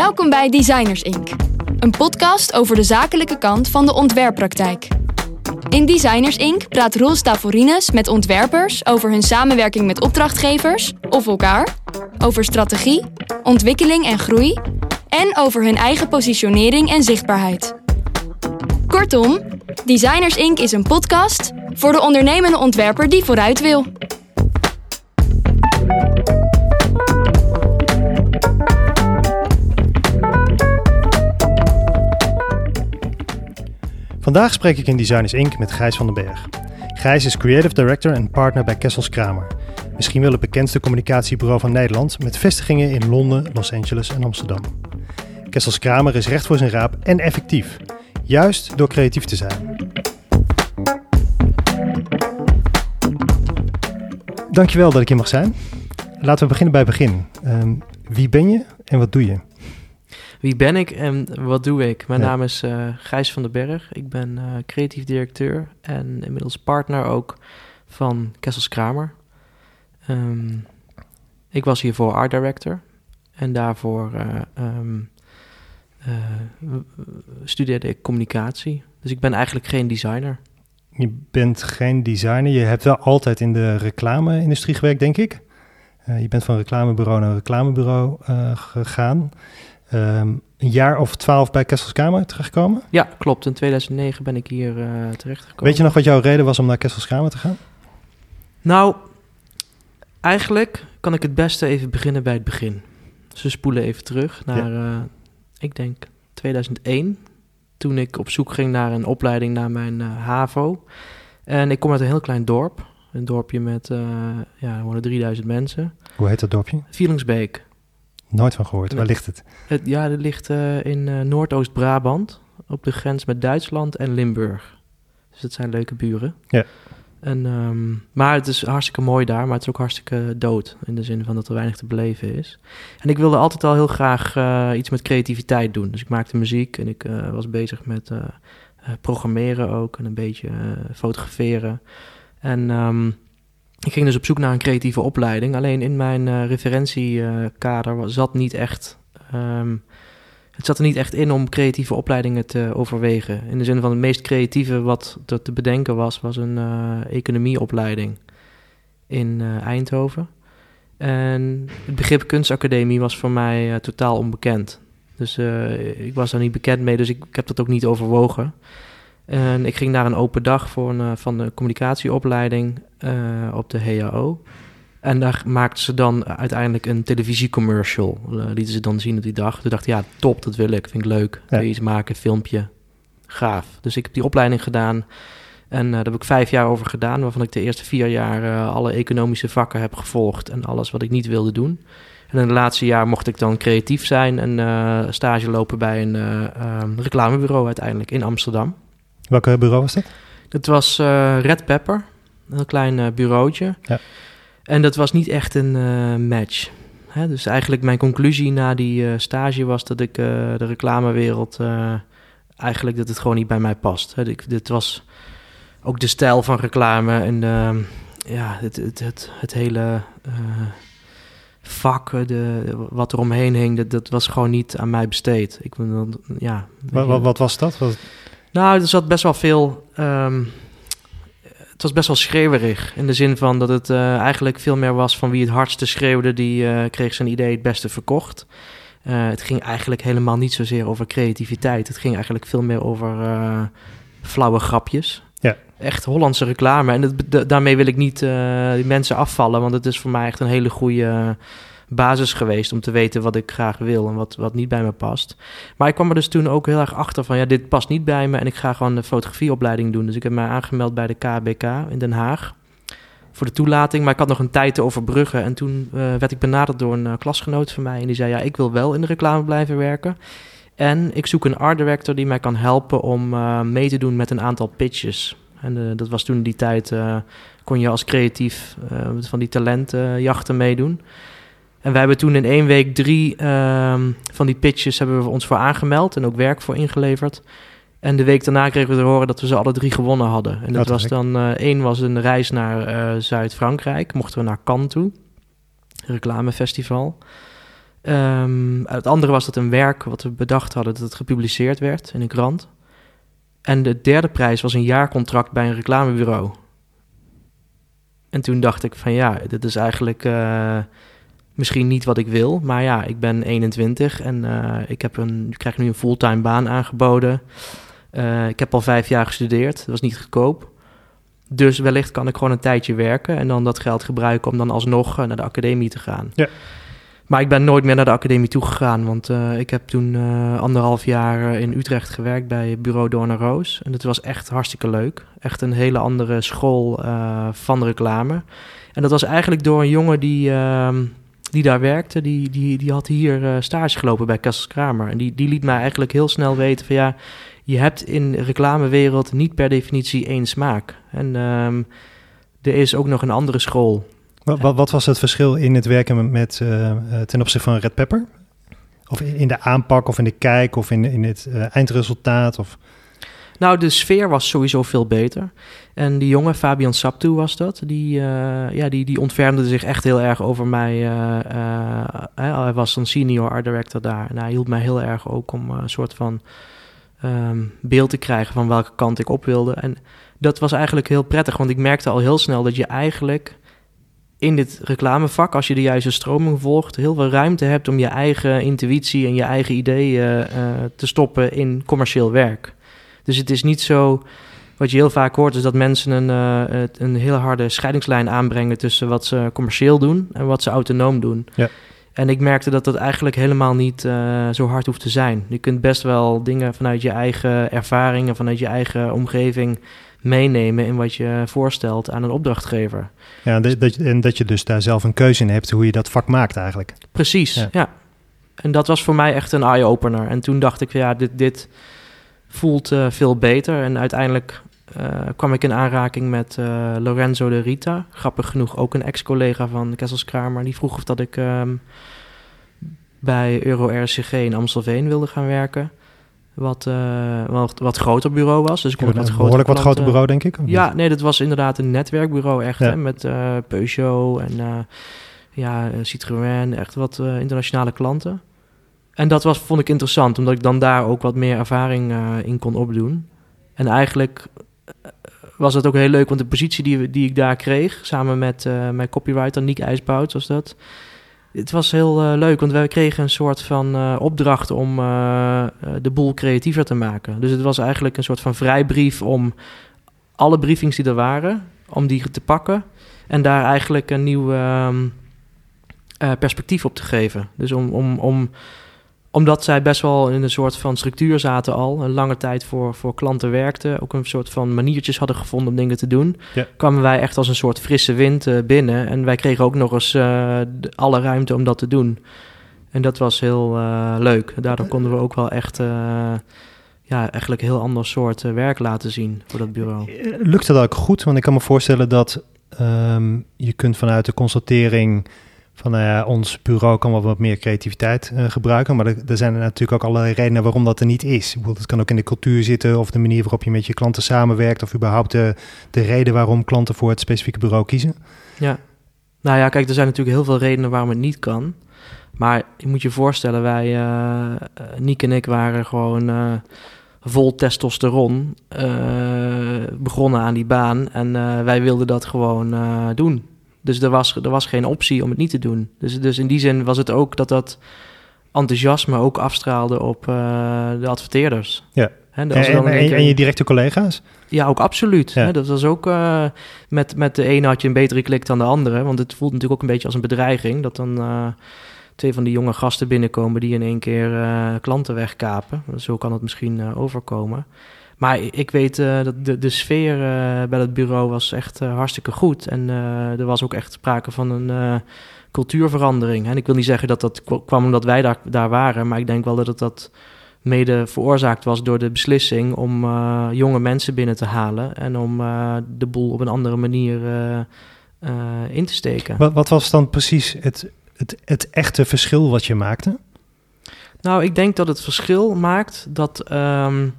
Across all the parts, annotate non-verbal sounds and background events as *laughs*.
Welkom bij Designers Inc., een podcast over de zakelijke kant van de ontwerppraktijk. In Designers Inc. praat Roel Stavorines met ontwerpers over hun samenwerking met opdrachtgevers of elkaar, over strategie, ontwikkeling en groei en over hun eigen positionering en zichtbaarheid. Kortom, Designers Inc. is een podcast voor de ondernemende ontwerper die vooruit wil. Vandaag spreek ik in Designers Inc. met Gijs van den Berg. Gijs is Creative Director en partner bij Kessels Kramer. Misschien wel het bekendste communicatiebureau van Nederland met vestigingen in Londen, Los Angeles en Amsterdam. Kessels Kramer is recht voor zijn raap en effectief, juist door creatief te zijn. Dankjewel dat ik hier mag zijn. Laten we beginnen bij het begin. Ehm, wie ben je en wat doe je? Wie ben ik en wat doe ik? Mijn Ja. naam is eh, Gijs van den Berg. Ik ben eh, creatief directeur en inmiddels partner ook van Kessels Kramer. Ehm, ik was hiervoor art director en daarvoor eh, ehm, eh, studeerde ik communicatie. Dus ik ben eigenlijk geen designer. Je bent geen designer. Je hebt wel altijd in de reclame-industrie gewerkt, denk ik. Je bent van reclamebureau naar reclamebureau gegaan. Ehm, een jaar of twaalf bij Kessels Kramer terechtgekomen. Ja, klopt. In 2009 ben ik hier eh terechtgekomen. Weet je nog wat jouw reden was om naar Kessels Kramer te gaan? Nou, eigenlijk kan ik het beste even beginnen bij het begin. Dus we spoelen even terug naar, eh, ik denk 2001. Toen ik op zoek ging naar een opleiding naar mijn eh, HAVO. En ik kom uit een heel klein dorp. Een dorpje met, ja, er wonen 3000 mensen. Hoe heet dat dorpje? Vielingsbeek. Nooit van gehoord. Waar ligt het? Het, ja, dat ligt eh, in eh, Noordoost-Brabant. Op de grens met Duitsland en Limburg. Dus dat zijn leuke buren. Ja. En, ehm, maar het is hartstikke mooi daar, maar het is ook hartstikke dood. In de zin van dat er weinig te beleven is. En ik wilde altijd al heel graag eh, iets met creativiteit doen. Dus ik maakte muziek en ik was bezig met programmeren ook. En een beetje fotograferen. En ehm, ik ging dus op zoek naar een creatieve opleiding. Alleen in mijn eh, referentiekader zat niet echt. ehm, het zat er niet echt in om creatieve opleidingen te overwegen. In de zin van het meest creatieve wat er te bedenken was, was een eh, economieopleiding in eh, Eindhoven. En het begrip kunstacademie was voor mij totaal onbekend. Dus ik was daar niet bekend mee, dus ik heb dat ook niet overwogen. En ik ging naar een open dag voor een, eh, van de communicatieopleiding eh, op de HAO. En daar maakten ze dan uiteindelijk een televisiecommercial. eh, lieten ze dan zien op die dag. Toen dacht ik, ja, top, dat wil ik. Vind ik leuk. Kun je Ja. iets maken, filmpje. Gaaf. Dus ik heb die opleiding gedaan. En eh, daar heb ik vijf jaar over gedaan. Waarvan ik de eerste vier jaar alle economische vakken heb gevolgd. En alles wat ik niet wilde doen. En in het laatste jaar mocht ik dan creatief zijn. En stage lopen bij een eh, ehm, reclamebureau uiteindelijk in Amsterdam. Welke bureau was dat? Het was eh, Red Pepper, een heel klein eh, bureautje. Ja. En dat was niet echt een eh, match. Hè, dus eigenlijk mijn conclusie na die stage was dat ik de reclamewereld... eigenlijk dat het gewoon niet bij mij past. Hè. Ik, dit was ook de stijl van reclame en ehm, ja, het, het, het, het hele vak, de, wat er omheen hing... Dat, dat was gewoon niet aan mij besteed. Ik, ja, Wat, wat, wat was dat? Wat, nou, er zat best wel veel. ehm, het was best wel schreeuwerig. In de zin van dat het eh, eigenlijk veel meer was van wie het hardste schreeuwde, die eh, kreeg zijn idee het beste verkocht. Eh, het ging eigenlijk helemaal niet zozeer over creativiteit. Het ging eigenlijk veel meer over flauwe grapjes. Ja. Echt Hollandse reclame. En daarmee wil ik niet die mensen afvallen, want het is voor mij echt een hele goede basis geweest om te weten wat ik graag wil en wat, wat niet bij me past. Maar ik kwam er dus toen ook heel erg achter van, ja, dit past niet bij me en ik ga gewoon de fotografieopleiding doen. Dus ik heb mij aangemeld bij de KBK in Den Haag voor de toelating, maar ik had nog een tijd te overbruggen. En toen eh, werd ik benaderd door een eh, klasgenoot van mij en die zei, ja, ik wil wel in de reclame blijven werken. En ik zoek een art director die mij kan helpen om eh, mee te doen met een aantal pitches. En dat was toen die tijd, kon je als creatief van die talentenjachten meedoen. En wij hebben toen in één week drie ehm, van die pitches hebben we ons voor aangemeld en ook werk voor ingeleverd. En de week daarna kregen we te horen dat we ze alle drie gewonnen hadden. En dat was dan, eh, één was een reis naar eh, Zuid-Frankrijk, mochten we naar Cannes toe, reclamefestival. Ehm, het andere was dat een werk wat we bedacht hadden, dat het gepubliceerd werd in een krant. En de derde prijs was een jaarcontract bij een reclamebureau. En toen dacht ik van ja, dit is eigenlijk uh, misschien niet wat ik wil. Maar ja, ik ben 21 en uh, ik, heb een, ik krijg nu een fulltime baan aangeboden. Uh, ik heb al vijf jaar gestudeerd, dat was niet goedkoop. Dus wellicht kan ik gewoon een tijdje werken en dan dat geld gebruiken om dan alsnog naar de academie te gaan. Ja. Maar ik ben nooit meer naar de academie toegegaan, want uh, ik heb toen uh, anderhalf jaar in Utrecht gewerkt bij bureau Doorn Roos. En dat was echt hartstikke leuk. Echt een hele andere school uh, van reclame. En dat was eigenlijk door een jongen die, ehm, die daar werkte. Die, die, die had hier stage gelopen bij Kessels Kramer. En die, die liet mij eigenlijk heel snel weten van ja, je hebt in de reclamewereld niet per definitie één smaak. En um, er is ook nog een andere school. Wat, wat, was het verschil in het werken met, uh, ten opzichte van Red Pepper? Of in de aanpak, of in de kijk, of in, in het eindresultaat? Of... Nou, de sfeer was sowieso veel beter. En die jongen, Fabian Saptu was dat, die, uh, ja, die, die ontfermde zich echt heel erg over mij. hij was een senior art director daar. En hij hielp mij heel erg ook om een soort van um, beeld te krijgen van welke kant ik op wilde. En dat was eigenlijk heel prettig, want ik merkte al heel snel dat je eigenlijk in dit reclamevak, als je de juiste stroming volgt, heel veel ruimte hebt om je eigen intuïtie en je eigen ideeën te stoppen in commercieel werk. Dus het is niet zo. Wat je heel vaak hoort, is dat mensen een, uh, een heel harde scheidingslijn aanbrengen tussen wat ze commercieel doen en wat ze autonoom doen. Ja. En ik merkte dat dat eigenlijk helemaal niet uh, zo hard hoeft te zijn. Je kunt best wel dingen vanuit je eigen ervaringen, vanuit je eigen omgeving meenemen in wat je voorstelt aan een opdrachtgever. Ja, dat, en dat je dus daar zelf een keuze in hebt hoe je dat vak maakt eigenlijk. Precies, ja. ja. En dat was voor mij echt een eye-opener. En toen dacht ik, ja, dit, dit voelt uh, veel beter. En uiteindelijk uh, kwam ik in aanraking met uh, Lorenzo de Rita. Grappig genoeg ook een ex-collega van Kessels Kramer. Die vroeg of dat ik um, bij Euro RCG in Amstelveen wilde gaan werken. Wat, uh, wat, wat groter bureau was. Dus ik kon ja, wat groter behoorlijk wat groter bureau, denk ik. Ja, nee, dat was inderdaad een netwerkbureau echt. Ja. Hè, met Peugeot en ja, Citroën. Echt wat internationale klanten. En dat was, vond ik interessant, omdat ik dan daar ook wat meer ervaring in kon opdoen. En eigenlijk was het ook heel leuk, want de positie die, die ik daar kreeg, samen met uh, mijn copywriter Nick IJsbout, was dat. Het was heel leuk, want wij kregen een soort van opdracht om de boel creatiever te maken. Dus het was eigenlijk een soort van vrijbrief om alle briefings die er waren, om die te pakken en daar eigenlijk een nieuw ehm, perspectief op te geven. Dus om, om, om omdat zij best wel in een soort van structuur zaten al, een lange tijd voor, voor klanten werkten, ook een soort van maniertjes hadden gevonden om dingen te doen, ja. kwamen wij echt als een soort frisse wind uh, binnen. En wij kregen ook nog eens uh, alle ruimte om dat te doen. En dat was heel uh, leuk. Daardoor konden we ook wel echt, ja, eigenlijk een heel ander soort werk laten zien voor dat bureau. Lukte dat ook goed? Want ik kan me voorstellen dat um, je kunt vanuit de constatering van uh, ons bureau kan wel wat meer creativiteit uh, gebruiken. Maar er, er, zijn er natuurlijk ook allerlei redenen waarom dat er niet is. Het kan ook in de cultuur zitten of de manier waarop je met je klanten samenwerkt. Of überhaupt de, de reden waarom klanten voor het specifieke bureau kiezen. Ja, nou ja, kijk, er zijn natuurlijk heel veel redenen waarom het niet kan. Maar je moet je voorstellen, wij, uh, Niek en ik waren gewoon vol testosteron begonnen aan die baan. En wij wilden dat gewoon doen. Dus er was, er was geen optie om het niet te doen. Dus, dus in die zin was het ook dat dat enthousiasme ook afstraalde op uh, de adverteerders. Ja. He, en, en, je directe collega's? Ja, ook absoluut. Ja. He, dat was ook uh, met, met de ene had je een betere klik dan de andere. Want het voelt natuurlijk ook een beetje als een bedreiging. Dat dan uh, twee van die jonge gasten binnenkomen die in één keer klanten wegkapen. Zo kan het misschien overkomen. Maar ik weet uh, dat de, de sfeer uh, bij het bureau was echt uh, hartstikke goed. En er was ook echt sprake van een cultuurverandering. En ik wil niet zeggen dat dat kwam omdat wij daar, daar waren, maar ik denk wel dat het dat mede veroorzaakt was door de beslissing om jonge mensen binnen te halen en om de boel op een andere manier in te steken. Wat, wat, was dan precies het, het, het echte verschil wat je maakte? Nou, ik denk dat het verschil maakt dat. Um,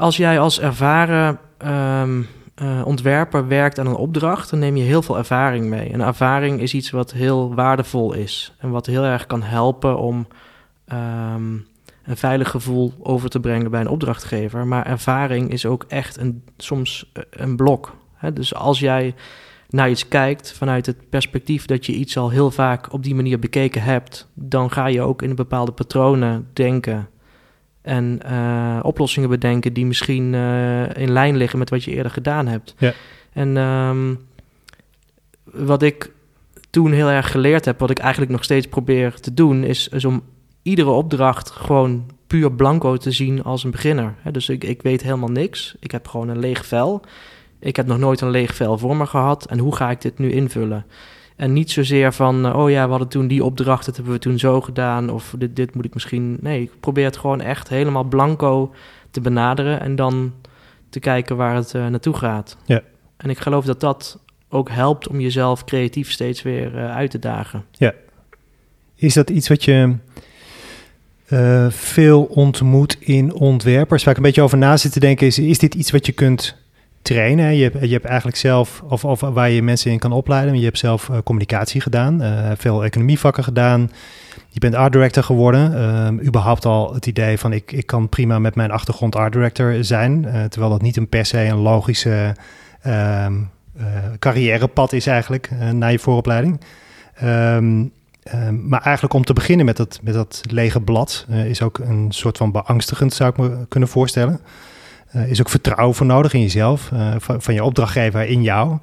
als jij als ervaren um, uh, ontwerper werkt aan een opdracht, dan neem je heel veel ervaring mee. En ervaring is iets wat heel waardevol is en wat heel erg kan helpen om ehm, een veilig gevoel over te brengen bij een opdrachtgever. Maar ervaring is ook echt een, soms eh, een blok. Hè? Dus als jij naar iets kijkt vanuit het perspectief dat je iets al heel vaak op die manier bekeken hebt, dan ga je ook in bepaalde patronen denken en uh, oplossingen bedenken die misschien uh, in lijn liggen met wat je eerder gedaan hebt. Ja. En um, wat ik toen heel erg geleerd heb, wat ik eigenlijk nog steeds probeer te doen, is, is om iedere opdracht gewoon puur blanco te zien als een beginner. dus ik, ik weet helemaal niks. Ik heb gewoon een leeg vel. Ik heb nog nooit een leeg vel voor me gehad. En hoe ga ik dit nu invullen? En niet zozeer van, uh, oh ja, we hadden toen die opdracht, dat hebben we toen zo gedaan. Of dit, dit moet ik misschien. Nee, ik probeer het gewoon echt helemaal blanco te benaderen. En dan te kijken waar het uh, naartoe gaat. Ja. En ik geloof dat dat ook helpt om jezelf creatief steeds weer uh, uit te dagen. Ja. Is dat iets wat je veel ontmoet in ontwerpers? Waar ik een beetje over na zit te denken, is, is dit iets wat je kunt trainen. Je hebt, je hebt eigenlijk zelf, of, of waar je mensen in kan opleiden. Je hebt zelf uh, communicatie gedaan, uh, veel economievakken gedaan. Je bent art director geworden. Uh, überhaupt al het idee van ik, ik kan prima met mijn achtergrond art director zijn. Uh, terwijl dat niet een per se een logische ehm, carrièrepad is eigenlijk na je vooropleiding. Um, maar eigenlijk om te beginnen met dat, met dat lege blad is ook een soort van beangstigend, zou ik me kunnen voorstellen. Uh, is ook vertrouwen voor nodig in jezelf, uh, van, je opdrachtgever in jou.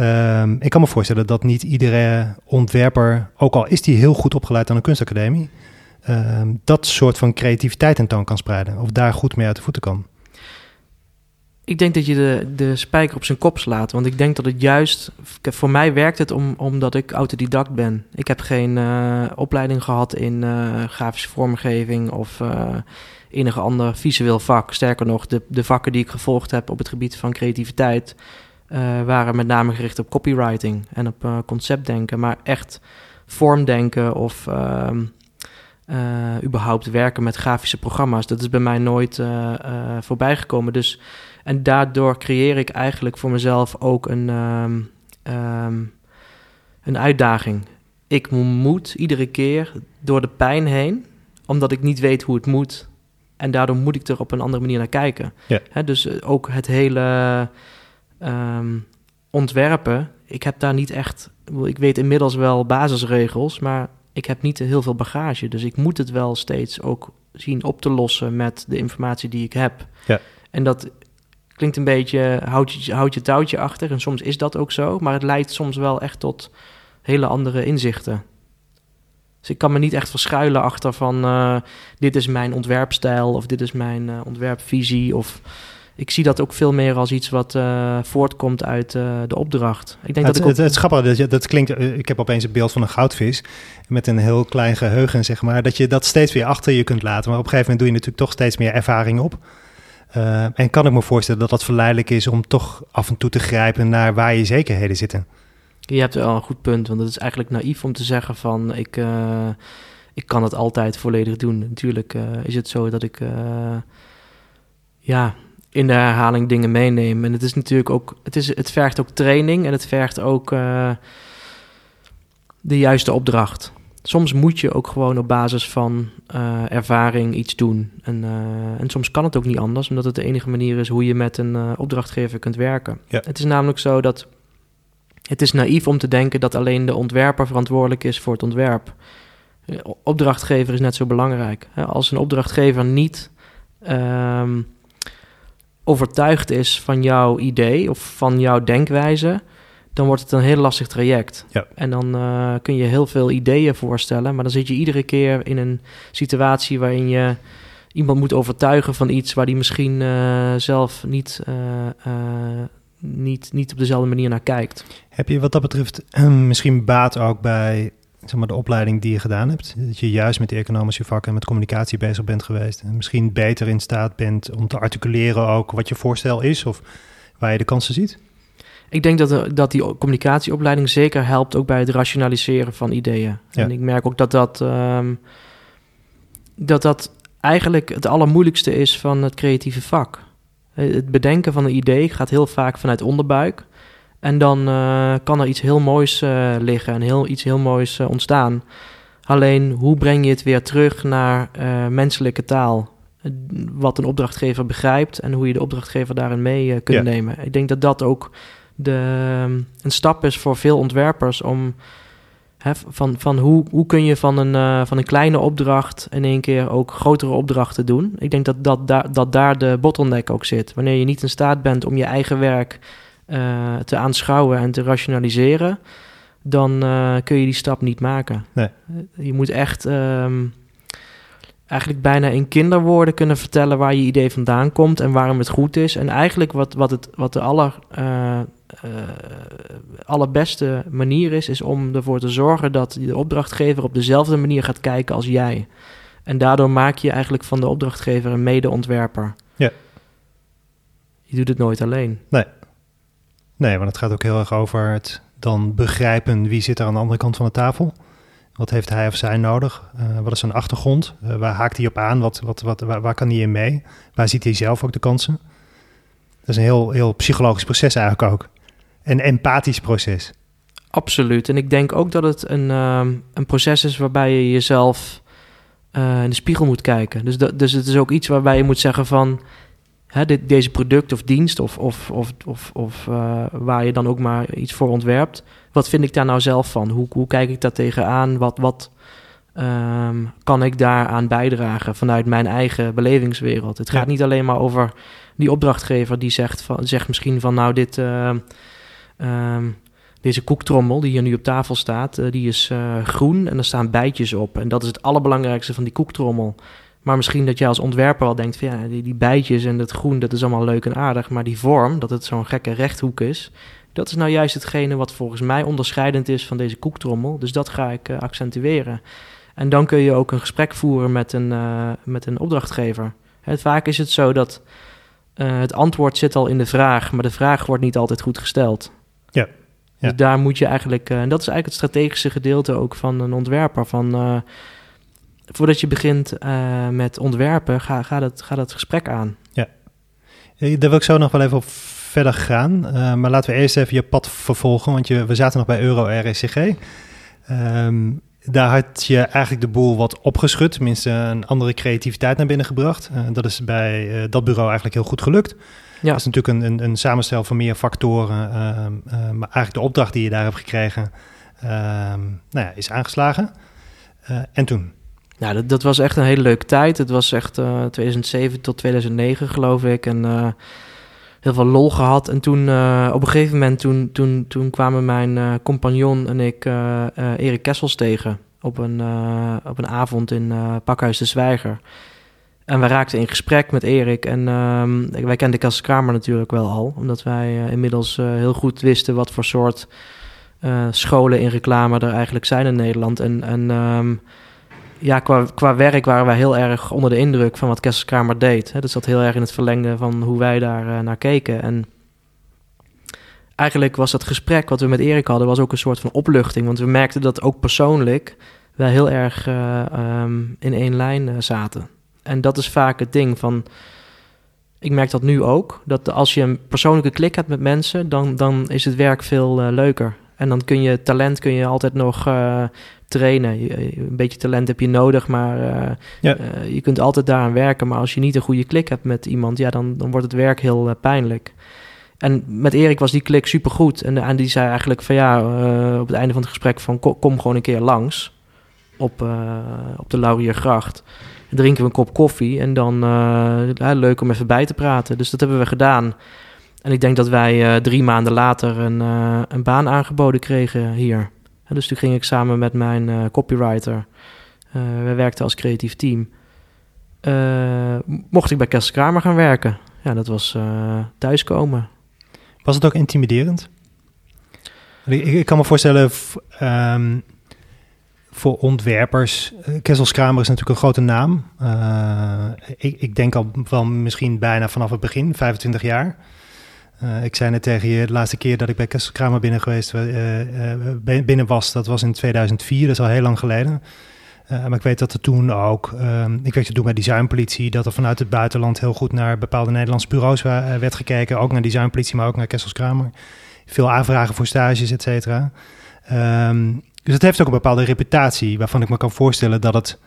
Um, ik kan me voorstellen dat niet iedere ontwerper, ook al is die heel goed opgeleid aan een kunstacademie, um, dat soort van creativiteit tentoon kan spreiden of daar goed mee uit de voeten kan. Ik denk dat je de, de spijker op zijn kop slaat. Want ik denk dat het juist. Voor mij werkt het om, omdat ik autodidact ben. Ik heb geen uh, opleiding gehad in grafische vormgeving of enige ander visueel vak. Sterker nog, de, de vakken die ik gevolgd heb op het gebied van creativiteit uh, waren met name gericht op copywriting en op uh, conceptdenken, maar echt vormdenken of uh, überhaupt werken met grafische programma's. Dat is bij mij nooit voorbij gekomen. Dus, en daardoor creëer ik eigenlijk voor mezelf ook een, um, um, een uitdaging. Ik moet iedere keer door de pijn heen, omdat ik niet weet hoe het moet, en daardoor moet ik er op een andere manier naar kijken. Ja. dus eh, ook het hele um, ontwerpen. Ik heb daar niet echt. Ik weet inmiddels wel basisregels, maar ik heb niet heel veel bagage. Dus ik moet het wel steeds ook zien op te lossen met de informatie die ik heb. Ja. En dat klinkt een beetje houd je, houd je touwtje achter. En soms is dat ook zo. Maar het leidt soms wel echt tot hele andere inzichten. Dus ik kan me niet echt verschuilen achter van uh, dit is mijn ontwerpstijl of dit is mijn uh, ontwerpvisie. Of ik zie dat ook veel meer als iets wat uh, voortkomt uit de opdracht. Ik denk het, dat ik ook... het, het, het dat, dat klinkt. ik heb opeens een beeld van een goudvis met een heel klein geheugen, zeg maar. Dat je dat steeds weer achter je kunt laten. Maar op een gegeven moment doe je natuurlijk toch steeds meer ervaring op. en kan ik me voorstellen dat dat verleidelijk is om toch af en toe te grijpen naar waar je zekerheden zitten. Je hebt wel een goed punt, want het is eigenlijk naïef om te zeggen van ik, uh, ik kan het altijd volledig doen. Natuurlijk uh, is het zo dat ik uh, ja, in de herhaling dingen meeneem. En het is natuurlijk ook, het, is, het vergt ook training en het vergt ook de juiste opdracht. Soms moet je ook gewoon op basis van ervaring iets doen. En, en soms kan het ook niet anders, omdat het de enige manier is hoe je met een opdrachtgever kunt werken. Ja. Het is namelijk zo dat het is naïef om te denken dat alleen de ontwerper verantwoordelijk is voor het ontwerp. Opdrachtgever is net zo belangrijk. Als een opdrachtgever niet um, overtuigd is van jouw idee of van jouw denkwijze, dan wordt het een heel lastig traject. Ja. En dan uh, kun je heel veel ideeën voorstellen, maar dan zit je iedere keer in een situatie waarin je iemand moet overtuigen van iets waar die misschien uh, zelf niet uh, niet, niet op dezelfde manier naar kijkt. Heb je wat dat betreft ehm, misschien baat ook bij zeg maar, de opleiding die je gedaan hebt? Dat je juist met de economische vakken en met communicatie bezig bent geweest. En misschien beter in staat bent om te articuleren ook wat je voorstel is of waar je de kansen ziet? Ik denk dat, de, dat die communicatieopleiding zeker helpt ook bij het rationaliseren van ideeën. Ja. En ik merk ook dat dat, um, dat dat eigenlijk het allermoeilijkste is van het creatieve vak Het bedenken van een idee gaat heel vaak vanuit onderbuik. En dan kan er iets heel moois liggen en heel, iets heel moois ontstaan. Alleen hoe breng je het weer terug naar menselijke taal? Wat een opdrachtgever begrijpt en hoe je de opdrachtgever daarin mee kunt nemen. Ik denk dat dat ook de, een stap is voor veel ontwerpers om van, van hoe, hoe kun je van een, uh, van een kleine opdracht in één keer ook grotere opdrachten doen. Ik denk dat, dat, daar, dat daar de bottleneck ook zit. Wanneer je niet in staat bent om je eigen werk uh, te aanschouwen en te rationaliseren, dan uh, kun je die stap niet maken. Nee. Je moet echt um, eigenlijk bijna in kinderwoorden kunnen vertellen waar je idee vandaan komt en waarom het goed is. En eigenlijk wat, wat, het, wat de aller allerbeste manier is, is om ervoor te zorgen dat de opdrachtgever op dezelfde manier gaat kijken als jij. En daardoor maak je eigenlijk van de opdrachtgever een medeontwerper. Ja. Je doet het nooit alleen. Nee. Nee, want het gaat ook heel erg over het dan begrijpen wie zit er aan de andere kant van de tafel. Wat heeft hij of zij nodig? Uh, wat is zijn achtergrond? Uh, waar haakt hij op aan? Wat, wat, wat, waar, waar, kan hij in mee? Waar ziet hij zelf ook de kansen? Dat is een heel, heel psychologisch proces eigenlijk ook een empathisch proces. Absoluut. En ik denk ook dat het een, ehm, een proces is waarbij je jezelf uh, in de spiegel moet kijken. Dus, dat, dus het is ook iets waarbij je moet zeggen van... Hè, dit, deze product of dienst of, of, of, of, of uh, waar je dan ook maar iets voor ontwerpt... wat vind ik daar nou zelf van? Hoe, hoe kijk ik daar tegenaan? Wat, wat um, kan ik daaraan bijdragen vanuit mijn eigen belevingswereld? Het gaat niet alleen maar over die opdrachtgever die zegt, van, zegt misschien van... nou, dit... Uh, Um, deze koektrommel die hier nu op tafel staat, uh, die is uh, groen en er staan bijtjes op. En dat is het allerbelangrijkste van die koektrommel. Maar misschien dat jij als ontwerper al denkt van ja, die, die bijtjes en dat groen, dat is allemaal leuk en aardig. Maar die vorm, dat het zo'n gekke rechthoek is, dat is nou juist hetgene wat volgens mij onderscheidend is van deze koektrommel. Dus dat ga ik uh, accentueren. En dan kun je ook een gesprek voeren met een, met een opdrachtgever. Vaak is het zo dat het antwoord zit al in de vraag, maar de vraag wordt niet altijd goed gesteld. Ja. Dus daar moet je eigenlijk, uh, en dat is eigenlijk het strategische gedeelte ook van een ontwerper. Van, uh, voordat je begint uh, met ontwerpen, ga, ga, dat, ga dat gesprek aan. Ja, daar wil ik zo nog wel even op verder gaan. maar laten we eerst even je pad vervolgen, want je, we zaten nog bij Euro RECG. Um, daar had je eigenlijk de boel wat opgeschud, tenminste een andere creativiteit naar binnen gebracht. dat is bij dat bureau eigenlijk heel goed gelukt. Ja. Dat is natuurlijk een, een, een samenstel van meer factoren. Ehm, ehm, maar eigenlijk de opdracht die je daar hebt gekregen, ehm, nou ja, is aangeslagen. Uh, en toen? Ja, dat, dat, was echt een hele leuke tijd. Het was echt uh, eh, 2007 tot 2009, geloof ik. En heel veel lol gehad. En toen, op een gegeven moment, toen, toen, toen kwamen mijn compagnon en ik Erik Kessels tegen. Op een, op een avond in Pakhuis de Zwijger. En we raakten in gesprek met Erik. En um, wij kenden Kramer natuurlijk wel al. Omdat wij inmiddels heel goed wisten wat voor soort scholen in reclame er eigenlijk zijn in Nederland. En, en um, ja, qua, qua werk waren wij heel erg onder de indruk van wat Kramer deed. Hè. Dat zat heel erg in het verlengde van hoe wij daar naar keken. En eigenlijk was dat gesprek wat we met Erik hadden, was ook een soort van opluchting. Want we merkten dat ook persoonlijk wij heel erg um, in één lijn zaten. En dat is vaak het ding van. Ik merk dat nu ook. Dat als je een persoonlijke klik hebt met mensen, dan, dan is het werk veel leuker. En dan kun je talent kun je altijd nog uh, trainen. Je, een beetje talent heb je nodig, maar uh, ja. je kunt altijd daaraan werken. Maar als je niet een goede klik hebt met iemand, ja, dan, dan wordt het werk heel pijnlijk. En met Erik was die klik supergoed. En, en die zei eigenlijk van ja, op het einde van het gesprek van kom, kom gewoon een keer langs op, op de Lauriergracht drinken we een kop koffie en dan uh, leuk om even bij te praten. Dus dat hebben we gedaan. En ik denk dat wij uh, drie maanden later een, uh, een baan aangeboden kregen hier. Dus toen ging ik samen met mijn copywriter, we werkten als creatief team, mocht ik bij Kessel Kramer gaan werken. Ja, dat was thuiskomen. Was het ook intimiderend? Ik, kan me voorstellen, um, voor ontwerpers. Uh, Kessels Kramer is natuurlijk een grote naam. Ik, ik, denk al wel misschien bijna vanaf het begin, 25 jaar. Uh, ik zei net tegen je de laatste keer dat ik bij Kramer binnen, geweest, binnen was. Dat was in 2004, dat is al heel lang geleden. Maar ik weet dat er toen ook, um, ik werkte toen bij Designpolitie, dat er vanuit het buitenland heel goed naar bepaalde Nederlandse bureaus werd gekeken. Ook naar Designpolitie, maar ook naar Kessels Kramer. Veel aanvragen voor stages, et cetera. Um, dus het heeft ook een bepaalde reputatie, waarvan ik me kan voorstellen dat het...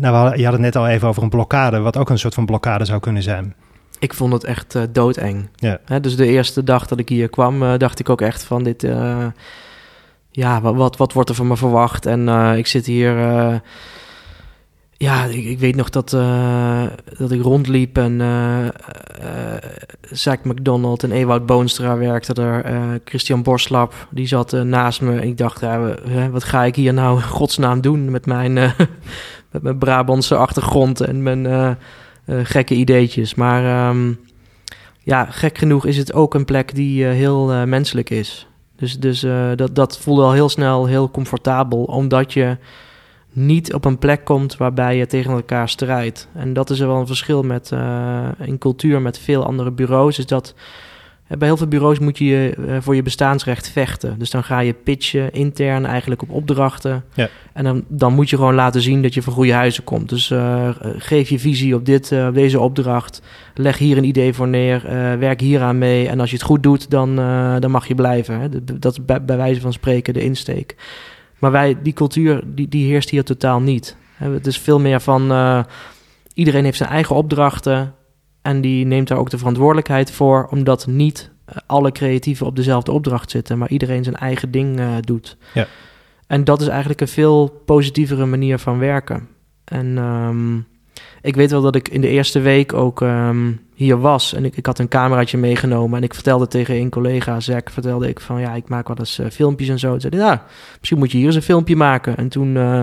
Nou, je had het net al even over een blokkade, wat ook een soort van blokkade zou kunnen zijn. Ik vond het echt uh, doodeng. Ja. Hè, dus de eerste dag dat ik hier kwam, uh, dacht ik ook echt van dit... Uh, ja, wat, wat, wat, wordt er van me verwacht? En ik zit hier... ja, ik, ik, weet nog dat, dat ik rondliep en Zack McDonald en Ewout Boonstra werkten er. Christian Borslap, die zat naast me. Ik dacht, wat ga ik hier nou godsnaam doen met mijn, *laughs* met mijn Brabantse achtergrond en mijn gekke ideetjes. Maar um, ja, gek genoeg is het ook een plek die uh, heel uh, menselijk is. Dus, dus dat, dat voelde al heel snel heel comfortabel, omdat je niet op een plek komt waarbij je tegen elkaar strijdt. En dat is er wel een verschil met in cultuur met veel andere bureaus. Is dat bij heel veel bureaus moet je uh, voor je bestaansrecht vechten. Dus dan ga je pitchen intern eigenlijk op opdrachten. Ja. En dan, dan moet je gewoon laten zien dat je van goede huizen komt. Dus uh, geef je visie op, dit, uh, deze opdracht. Leg hier een idee voor neer. werk hier aan mee. En als je het goed doet, dan, dan mag je blijven. Hè? Dat is bij, bij, wijze van spreken de insteek. Maar wij, die cultuur, die, die heerst hier totaal niet. Het is veel meer van... iedereen heeft zijn eigen opdrachten en die neemt daar ook de verantwoordelijkheid voor, omdat niet eh, alle creatieven op dezelfde opdracht zitten, maar iedereen zijn eigen ding uh, doet. Ja. En dat is eigenlijk een veel positievere manier van werken. En um, ik weet wel dat ik in de eerste week ook um, hier was en ik, ik had een cameraatje meegenomen en ik vertelde tegen een collega, Zack, vertelde ik van ja, ik maak wel eens uh, filmpjes en zo. En zei ja, misschien moet je hier eens een filmpje maken. En toen uh,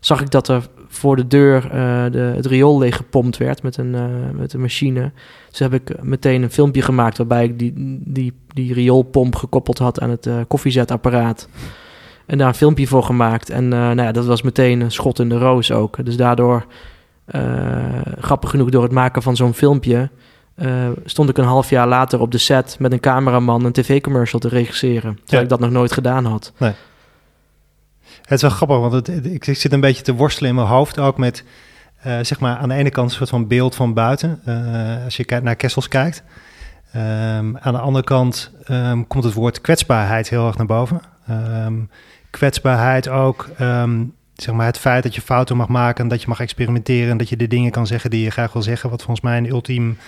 zag ik dat er voor de deur uh, de, het riool leeg gepompt werd met een, uh, met een machine. Dus heb ik meteen een filmpje gemaakt waarbij ik die, die, die rioolpomp gekoppeld had aan het uh, koffiezetapparaat. En daar een filmpje voor gemaakt. En nou ja, dat was meteen een schot in de roos ook. Dus daardoor, grappig genoeg, door het maken van zo'n filmpje... stond ik een half jaar later op de set met een cameraman een tv-commercial te regisseren. Terwijl ja. ik dat nog nooit gedaan had. Nee. Het is wel grappig, want ik, ik, zit een beetje te worstelen in mijn hoofd ook met, uh, zeg maar, aan de ene kant een soort van beeld van buiten, uh, als je naar Kessels kijkt. Um, aan de andere kant um, komt het woord kwetsbaarheid heel erg naar boven. Um, kwetsbaarheid ook, zeg maar, het feit dat je fouten mag maken, dat je mag experimenteren, en dat je de dingen kan zeggen die je graag wil zeggen, wat volgens mij een ultiem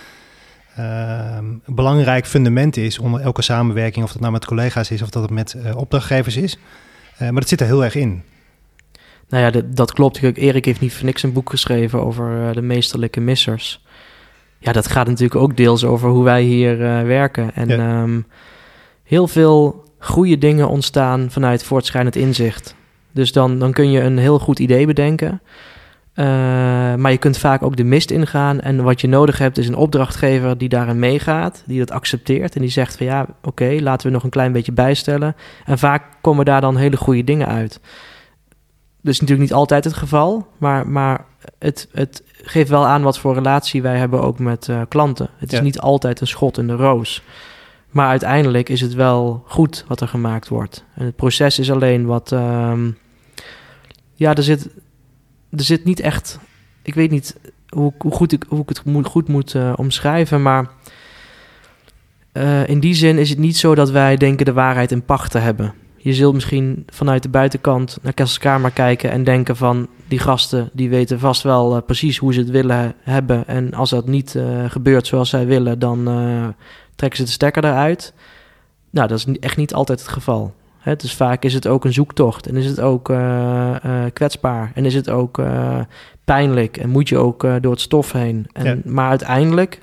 belangrijk fundament is onder elke samenwerking, of dat nou met collega's is of dat het met uh, opdrachtgevers is. Uh, maar dat zit er heel erg in. Nou ja, dat, dat klopt. Erik heeft niet voor niks een boek geschreven over uh, de meesterlijke missers. Ja, dat gaat natuurlijk ook deels over hoe wij hier uh, werken. En ja. um, heel veel goede dingen ontstaan vanuit voortschrijdend inzicht. Dus dan, dan kun je een heel goed idee bedenken. Uh, maar je kunt vaak ook de mist ingaan. En wat je nodig hebt is een opdrachtgever die daarin meegaat, die dat accepteert en die zegt van ja, oké, okay, laten we nog een klein beetje bijstellen. En vaak komen daar dan hele goede dingen uit. Dat is natuurlijk niet altijd het geval, maar, maar het, het geeft wel aan wat voor relatie wij hebben ook met uh, klanten. Het is ja. niet altijd een schot in de roos. Maar uiteindelijk is het wel goed wat er gemaakt wordt. En het proces is alleen wat. Um, ja, er zit er zit niet echt. Ik weet niet hoe, hoe goed, ik, hoe ik het moet, goed moet uh, omschrijven, maar. Uh, in die zin is het niet zo dat wij denken de waarheid in pacht te hebben. Je zult misschien vanuit de buitenkant naar Kesselskamer kijken en denken van die gasten die weten vast wel uh, precies hoe ze het willen hebben. En als dat niet gebeurt zoals zij willen, dan trekken ze de stekker eruit. Nou, dat is echt niet altijd het geval. Dus vaak is het ook een zoektocht en is het ook uh, uh, kwetsbaar en is het ook uh, pijnlijk en moet je ook door het stof heen. En, ja. Maar uiteindelijk,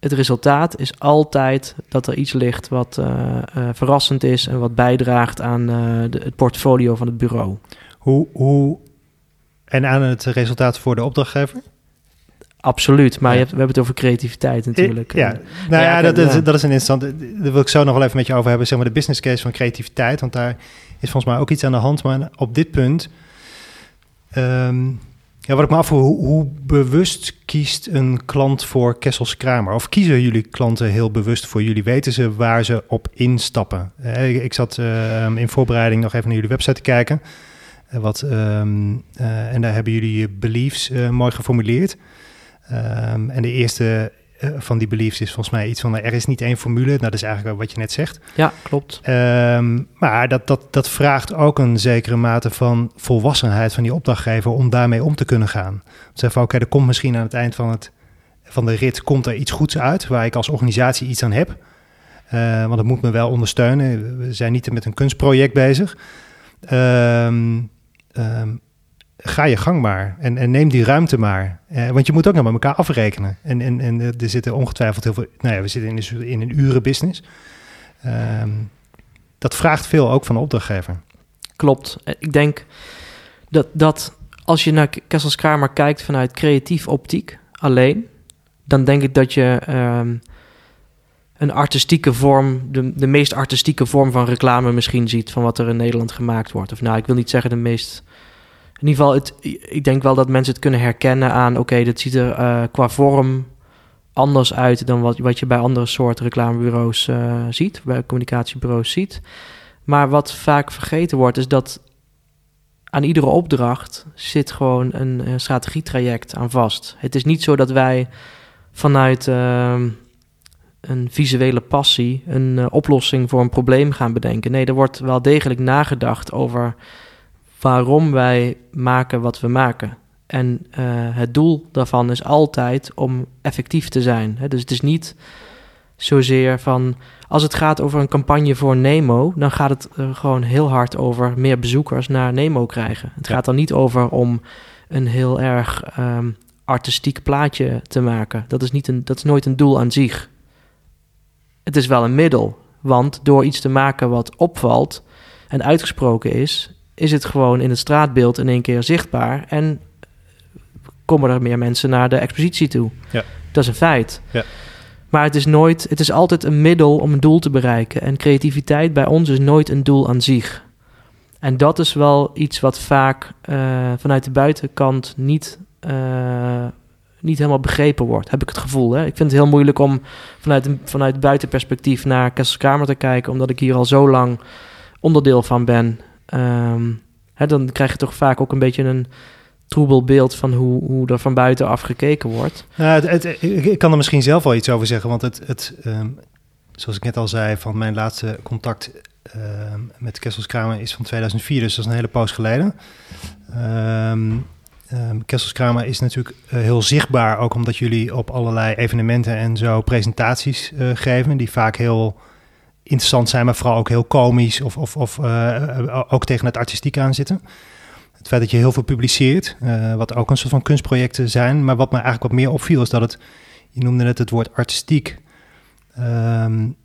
het resultaat is altijd dat er iets ligt wat verrassend is en wat bijdraagt aan de, het portfolio van het bureau. Hoe, hoe, en aan het resultaat voor de opdrachtgever? Absoluut, maar ja. je hebt, we hebben het over creativiteit natuurlijk. Ja, nou ja, ja dat, is, dat is een interessant. Daar wil ik zo nog wel even met je over hebben, zeg maar de business case van creativiteit, want daar is volgens mij ook iets aan de hand. Maar op dit punt, um, ja, wat ik me afvroeg, hoe, hoe, bewust kiest een klant voor Kessels Kramer? Of kiezen jullie klanten heel bewust voor jullie? Weten ze waar ze op instappen? Ik zat uh, in voorbereiding nog even naar jullie website te kijken. wat, ehm, en daar hebben jullie je beliefs mooi geformuleerd. Ehm, en de eerste van die beliefs is volgens mij iets van... er is niet één formule, nou, dat is eigenlijk wat je net zegt. Ja, klopt. Ehm, maar dat, dat, dat vraagt ook een zekere mate van volwassenheid van die opdrachtgever... om daarmee om te kunnen gaan. Zeggen van, oké, er komt misschien aan het eind van, het, van de rit... komt er iets goeds uit waar ik als organisatie iets aan heb... Uh, want dat moet me wel ondersteunen. We zijn niet met een kunstproject bezig. Um, um, ga je gang maar en, en neem die ruimte maar. Uh, want je moet ook nog met elkaar afrekenen. En, en, en er zitten ongetwijfeld heel veel... Nou ja, we zitten in, in een urenbusiness. Um, dat vraagt veel ook van de opdrachtgever. Klopt. Ik denk dat, dat als je naar Kesselskamer kijkt vanuit creatief optiek alleen... dan denk ik dat je een artistieke vorm, de, de meest artistieke vorm van reclame misschien ziet van wat er in Nederland gemaakt wordt. Of nou, ik wil niet zeggen de meest. In ieder geval, het, ik denk wel dat mensen het kunnen herkennen aan, oké, okay, dat ziet er uh, qua vorm anders uit dan wat, wat je bij andere soorten reclamebureaus uh, ziet, bij communicatiebureaus ziet. Maar wat vaak vergeten wordt, is dat aan iedere opdracht zit gewoon een, strategietraject aan vast. Het is niet zo dat wij vanuit. Uh, een visuele passie een uh, oplossing voor een probleem gaan bedenken. Nee, er wordt wel degelijk nagedacht over waarom wij maken wat we maken. En uh, het doel daarvan is altijd om effectief te zijn. Hè? Dus het is niet zozeer van. Als het gaat over een campagne voor Nemo, dan gaat het uh, gewoon heel hard over meer bezoekers naar Nemo krijgen. Het gaat dan niet over om een heel erg um, artistiek plaatje te maken. Dat is, niet een, dat is nooit een doel aan zich het is wel een middel. Want door iets te maken wat opvalt en uitgesproken is, is het gewoon in het straatbeeld in één keer zichtbaar. En komen er meer mensen naar de expositie toe. Ja. Dat is een feit. Ja. Maar het is nooit, het is altijd een middel om een doel te bereiken. En creativiteit bij ons is nooit een doel aan zich. En dat is wel iets wat vaak uh, vanuit de buitenkant niet uh, niet helemaal begrepen wordt, heb ik het gevoel. Hè? Ik vind het heel moeilijk om vanuit, vanuit buitenperspectief naar Kesselskamer te kijken, omdat ik hier al zo lang onderdeel van ben. Um, hè, dan krijg je toch vaak ook een beetje een troebel beeld van hoe, hoe er van buitenaf gekeken wordt. Ik kan er misschien zelf wel iets over zeggen, want het, het um, zoals ik net al zei, van mijn laatste contact um, met Kesselskramer is van 2004, dus dat is een hele poos geleden. Um, Um, Kesselskramer is natuurlijk uh, heel zichtbaar, ook omdat jullie op allerlei evenementen en zo presentaties uh, geven, die vaak heel interessant zijn, maar vooral ook heel komisch of, of, of uh, ook tegen het artistiek aan zitten. Het feit dat je heel veel publiceert, wat ook een soort van kunstprojecten zijn, maar wat me eigenlijk wat meer opviel is dat het, je noemde net het woord artistiek. Um,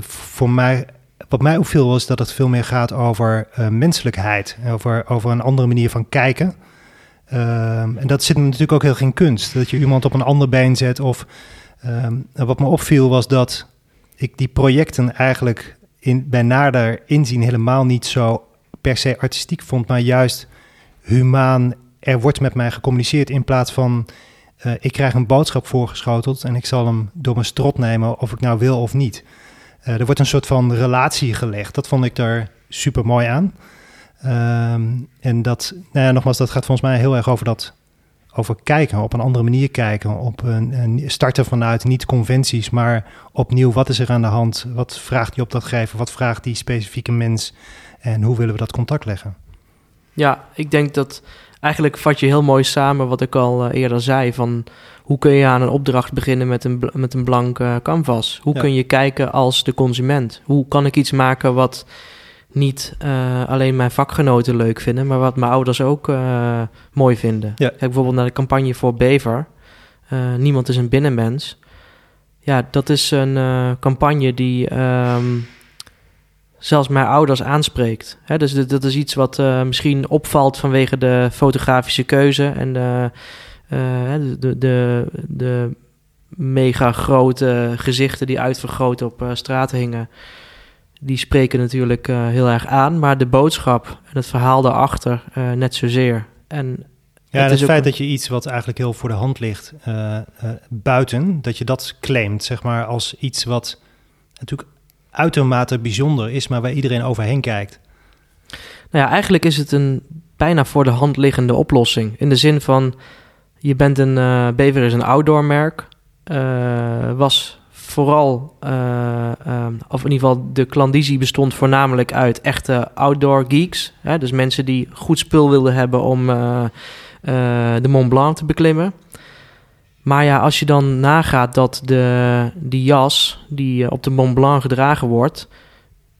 voor mij wat mij opviel was dat het veel meer gaat over menselijkheid, over, over een andere manier van kijken. Um, en dat zit natuurlijk ook heel geen kunst. Dat je iemand op een ander been zet. Of um, wat me opviel was dat ik die projecten eigenlijk in, bij nader inzien helemaal niet zo per se artistiek vond, maar juist humaan. Er wordt met mij gecommuniceerd in plaats van uh, ik krijg een boodschap voorgeschoteld en ik zal hem door mijn strot nemen of ik nou wil of niet. Uh, er wordt een soort van relatie gelegd. Dat vond ik daar super mooi aan. Um, en dat, nou ja, nogmaals, dat gaat volgens mij heel erg over dat over kijken, op een andere manier kijken, op een, een starten vanuit niet conventies, maar opnieuw, wat is er aan de hand? Wat vraagt die opdrachtgever? Wat vraagt die specifieke mens? En hoe willen we dat contact leggen? Ja, ik denk dat eigenlijk vat je heel mooi samen wat ik al uh, eerder zei van hoe kun je aan een opdracht beginnen met een, met een blank canvas? Hoe ja. kun je kijken als de consument? Hoe kan ik iets maken wat niet uh, alleen mijn vakgenoten leuk vinden, maar wat mijn ouders ook uh, mooi vinden. Ja. Kijk bijvoorbeeld naar de campagne voor Bever. Uh, Niemand is een binnenmens. Ja, dat is een campagne die um, zelfs mijn ouders aanspreekt. Hè, dus dit, dat is iets wat misschien opvalt vanwege de fotografische keuze en de, de, de, de mega grote gezichten die uitvergroot op straat hingen die spreken natuurlijk uh, heel erg aan, maar de boodschap en het verhaal daarachter uh, net zozeer. En ja, het, het feit dat je iets wat eigenlijk heel voor de hand ligt uh, buiten, dat je dat claimt, zeg maar, als iets wat natuurlijk uitermate bijzonder is, maar waar iedereen overheen kijkt. Nou ja, eigenlijk is het een bijna voor de hand liggende oplossing. In de zin van, je bent een, Bever is een outdoor merk. Was vooral, uh, of in ieder geval de klandizie bestond voornamelijk uit echte outdoor geeks. Hè? Dus mensen die goed spul wilden hebben om de Mont Blanc te beklimmen. Maar ja, als je dan nagaat dat de, die jas die op de Mont Blanc gedragen wordt,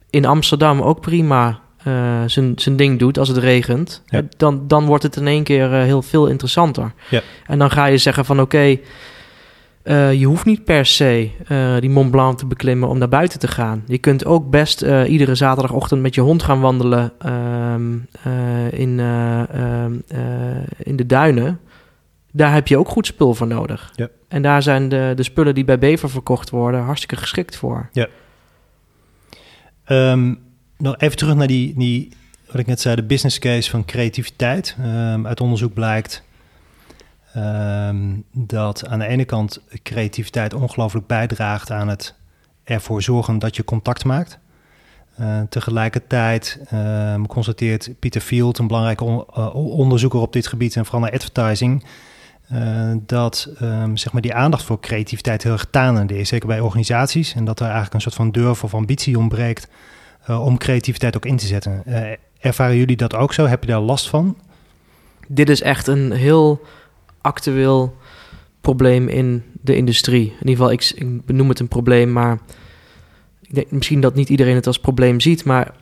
in Amsterdam ook prima uh, zijn ding doet als het regent, ja. dan, dan wordt het in één keer uh, heel veel interessanter. Ja. En dan ga je zeggen van oké, okay, uh, je hoeft niet per se die Mont Blanc te beklimmen om naar buiten te gaan. Je kunt ook best iedere zaterdagochtend met je hond gaan wandelen ehm, in, ehm, in de duinen. Daar heb je ook goed spul voor nodig. Ja. En daar zijn de, de spullen die bij Bever verkocht worden hartstikke geschikt voor. Ja. Um, nog even terug naar die, die, wat ik net zei, de business case van creativiteit. Um, uit onderzoek blijkt um, dat aan de ene kant creativiteit ongelooflijk bijdraagt aan het ervoor zorgen dat je contact maakt. Uh, tegelijkertijd um, constateert Peter Field, een belangrijke uh, onderzoeker op dit gebied en vooral naar advertising, uh, dat um, zeg maar die aandacht voor creativiteit heel erg is, zeker bij organisaties. En dat er eigenlijk een soort van durf of ambitie ontbreekt om creativiteit ook in te zetten. Ervaren jullie dat ook zo? Heb je daar last van? Dit is echt een heel actueel probleem in de industrie. In ieder geval, ik, benoem het een probleem, maar ik denk misschien dat niet iedereen het als probleem ziet. Maar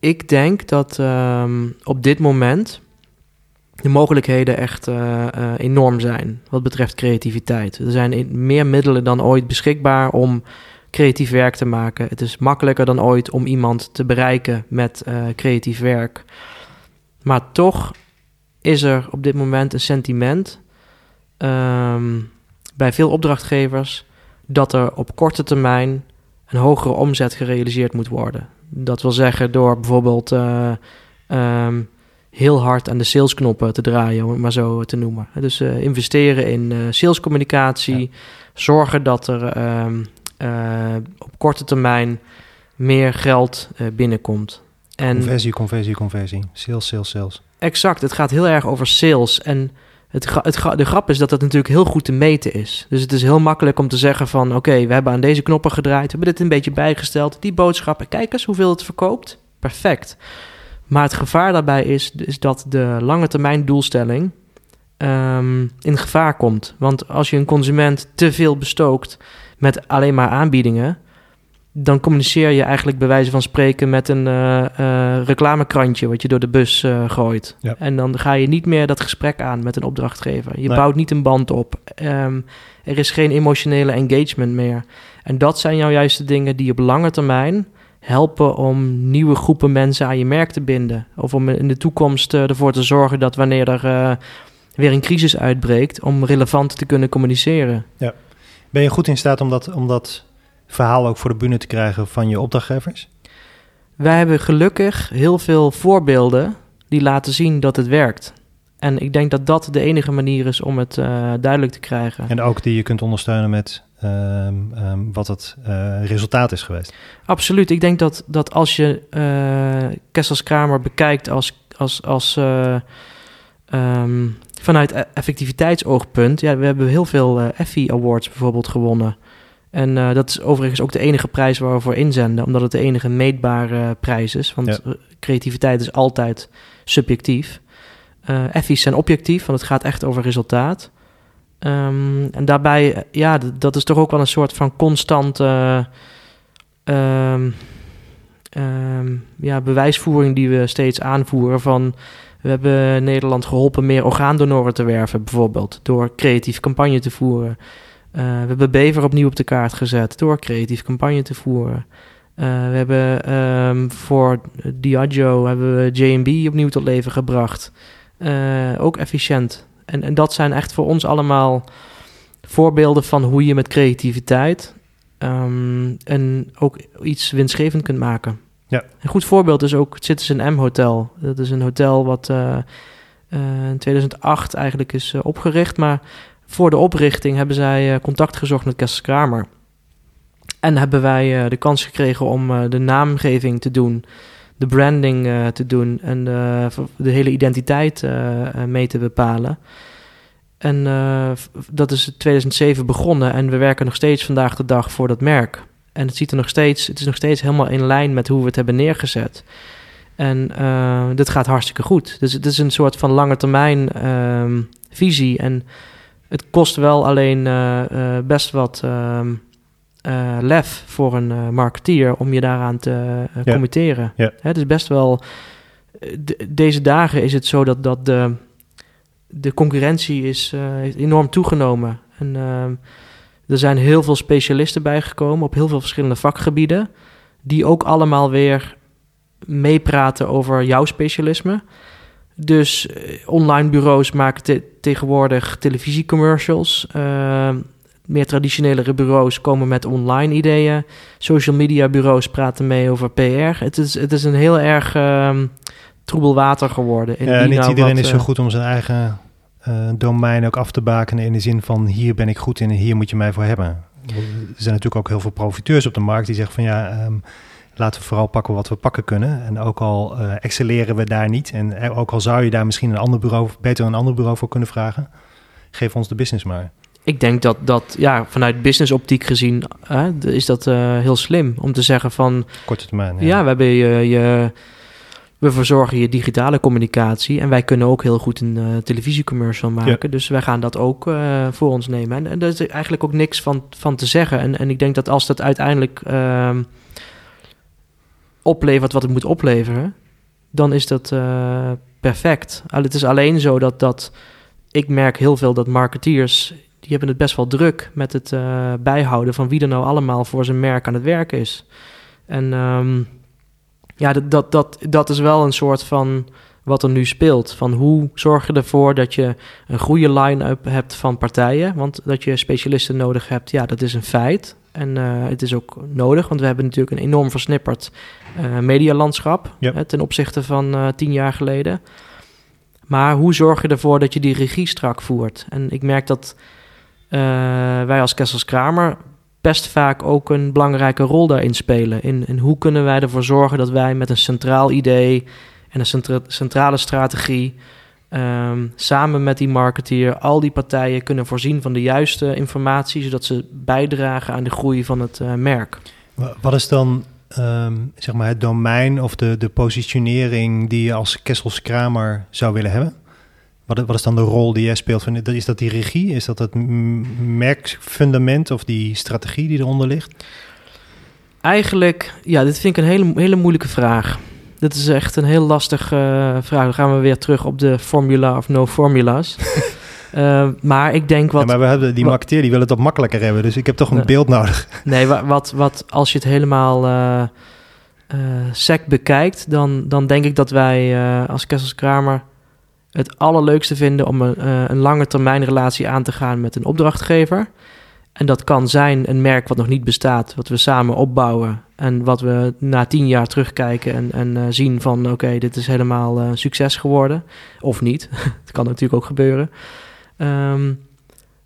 ik denk dat um, op dit moment de mogelijkheden echt uh, uh, enorm zijn wat betreft creativiteit. Er zijn meer middelen dan ooit beschikbaar om creatief werk te maken. Het is makkelijker dan ooit om iemand te bereiken met uh, creatief werk. Maar toch is er op dit moment een sentiment um, bij veel opdrachtgevers dat er op korte termijn een hogere omzet gerealiseerd moet worden. Dat wil zeggen door bijvoorbeeld uh, um, heel hard aan de salesknoppen te draaien, om het maar zo te noemen. Dus uh, investeren in uh, salescommunicatie, ja. zorgen dat er um, uh, op korte termijn meer geld binnenkomt. En conversie, conversie, conversie. Sales, sales, sales. Exact. Het gaat heel erg over sales. En het, het, de grap is dat dat natuurlijk heel goed te meten is. Dus het is heel makkelijk om te zeggen van... oké, we hebben aan deze knoppen gedraaid. We hebben dit een beetje bijgesteld. Die boodschappen, kijk eens hoeveel het verkoopt. Perfect. Maar het gevaar daarbij is, is dat de lange termijn doelstelling... Um, in gevaar komt. Want als je een consument te veel bestookt met alleen maar aanbiedingen, dan communiceer je eigenlijk bij wijze van spreken met een uh, uh, reclamekrantje wat je door de bus uh, gooit. Ja. En dan ga je niet meer dat gesprek aan met een opdrachtgever. Je nee. bouwt niet een band op. Um, er is geen emotionele engagement meer. En dat zijn jouw juiste dingen die op lange termijn helpen om nieuwe groepen mensen aan je merk te binden. Of om in de toekomst ervoor te zorgen dat wanneer er weer een crisis uitbreekt, om relevant te kunnen communiceren. Ja. Ben je goed in staat om dat, om dat verhaal ook voor de bühne te krijgen van je opdrachtgevers? Wij hebben gelukkig heel veel voorbeelden die laten zien dat het werkt. En ik denk dat dat de enige manier is om het uh, duidelijk te krijgen. En ook die je kunt ondersteunen met um, um, wat het uh, resultaat is geweest. Absoluut. Ik denk dat, dat als je uh, Kessels Kramer bekijkt als, als, als um, vanuit effectiviteitsoogpunt, ja, we hebben heel veel Effie Awards bijvoorbeeld gewonnen. En uh, dat is overigens ook de enige prijs waar we voor inzenden, omdat het de enige meetbare prijs is. Want ja. creativiteit is altijd subjectief. Uh, Effies zijn objectief, want het gaat echt over resultaat. Um, en daarbij, ja, dat is toch ook wel een soort van constante um, um, ja, bewijsvoering die we steeds aanvoeren van we hebben Nederland geholpen meer orgaandonoren te werven, bijvoorbeeld, door creatief campagne te voeren. Uh, we hebben Bever opnieuw op de kaart gezet door creatief campagne te voeren. Uh, we hebben um, voor Diageo hebben we JB opnieuw tot leven gebracht. Uh, ook efficiënt. En, en dat zijn echt voor ons allemaal voorbeelden van hoe je met creativiteit um, en ook iets winstgevend kunt maken. Ja. Een goed voorbeeld is ook het Citizen M Hotel. Dat is een hotel wat uh, uh, in 2008 eigenlijk is uh, opgericht. Maar voor de oprichting hebben zij contact gezocht met Kessels Kramer. En hebben wij de kans gekregen om de naamgeving te doen. de branding eh, te doen en de, de hele identiteit eh, mee te bepalen. En dat is in 2007 begonnen en we werken nog steeds vandaag de dag voor dat merk. En het, ziet er nog steeds, het is nog steeds helemaal in lijn met hoe we het hebben neergezet. En dit gaat hartstikke goed. Dus het is een soort van lange termijn ehm, visie. En het kost wel alleen best wat ehm, uh, lef voor een marketeer om je daaraan te committeren. Ja. Het is best wel. deze dagen is het zo dat, dat de, de concurrentie is enorm toegenomen. En er zijn heel veel specialisten bijgekomen op heel veel verschillende vakgebieden, die ook allemaal weer meepraten over jouw specialisme. Dus online bureaus maken tegenwoordig televisiecommercials meer traditionele bureaus komen met online ideeën. Social media bureaus praten mee over PR. Het is, het is een heel erg um, troebel water geworden. In ja, niet nou iedereen is zo eh, goed om zijn eigen uh, domein ook af te bakenen in de zin van hier ben ik goed in en hier moet je mij voor hebben. Er zijn natuurlijk ook heel veel profiteurs op de markt die zeggen van ja, um, laten we vooral pakken wat we pakken kunnen. En ook al uh, excelleren we daar niet en ook al zou je daar misschien een ander bureau, beter een ander bureau voor kunnen vragen, geef ons de business maar. Ik denk dat dat, ja, vanuit business optiek gezien, hè, is dat uh, heel slim om te zeggen van... Korte termijn, ja. ja we hebben je, je, we verzorgen je digitale communicatie en wij kunnen ook heel goed een uh, televisiecommercial maken. Dus wij gaan dat ook uh, voor ons nemen. En, en daar is eigenlijk ook niks van, van te zeggen. En, en ik denk dat als dat uiteindelijk uh, oplevert wat het moet opleveren, dan is dat perfect. Het is alleen zo dat, dat ik merk heel veel dat marketeers die hebben het best wel druk met het uh, bijhouden van wie er nou allemaal voor zijn merk aan het werken is. En um, ja, dat, dat, dat, dat is wel een soort van wat er nu speelt. Van hoe zorg je ervoor dat je een goede line-up hebt van partijen. Want dat je specialisten nodig hebt, ja, dat is een feit. En uh, het is ook nodig, want we hebben natuurlijk een enorm versnipperd uh, medialandschap yep. ten opzichte van uh, tien jaar geleden. Maar hoe zorg je ervoor dat je die regie strak voert? En ik merk dat wij als Kessels Kramer best vaak ook een belangrijke rol daarin spelen. In, in hoe kunnen wij ervoor zorgen dat wij met een centraal idee en een centra centrale strategie um, samen met die marketeer al die partijen kunnen voorzien van de juiste informatie, zodat ze bijdragen aan de groei van het uh, merk. Wat is dan um, zeg maar het domein of de, de positionering die je als Kessels Kramer zou willen hebben? Wat, wat, is dan de rol die jij speelt? Is dat die regie? Is dat het merkfundament of die strategie die eronder ligt? Eigenlijk, ja, dit vind ik een hele, hele moeilijke vraag. Dit is echt een heel lastige uh, vraag. Dan gaan we weer terug op de formula of no formulas. uh, *laughs* maar ik denk wat... Ja, maar we hebben die marketeer, die wil het wat makkelijker hebben. Dus ik heb toch een beeld nodig. *laughs* Nee, wat, wat als je het helemaal uh, sec bekijkt... Dan, dan denk ik dat wij als Kessels Kramer het allerleukste vinden om een, een lange termijn relatie aan te gaan met een opdrachtgever. En dat kan zijn een merk wat nog niet bestaat, wat we samen opbouwen. En wat we na tien jaar terugkijken en, en uh, zien van oké, dit is helemaal uh, succes geworden. Of niet. *laughs* Het kan natuurlijk ook gebeuren. Um,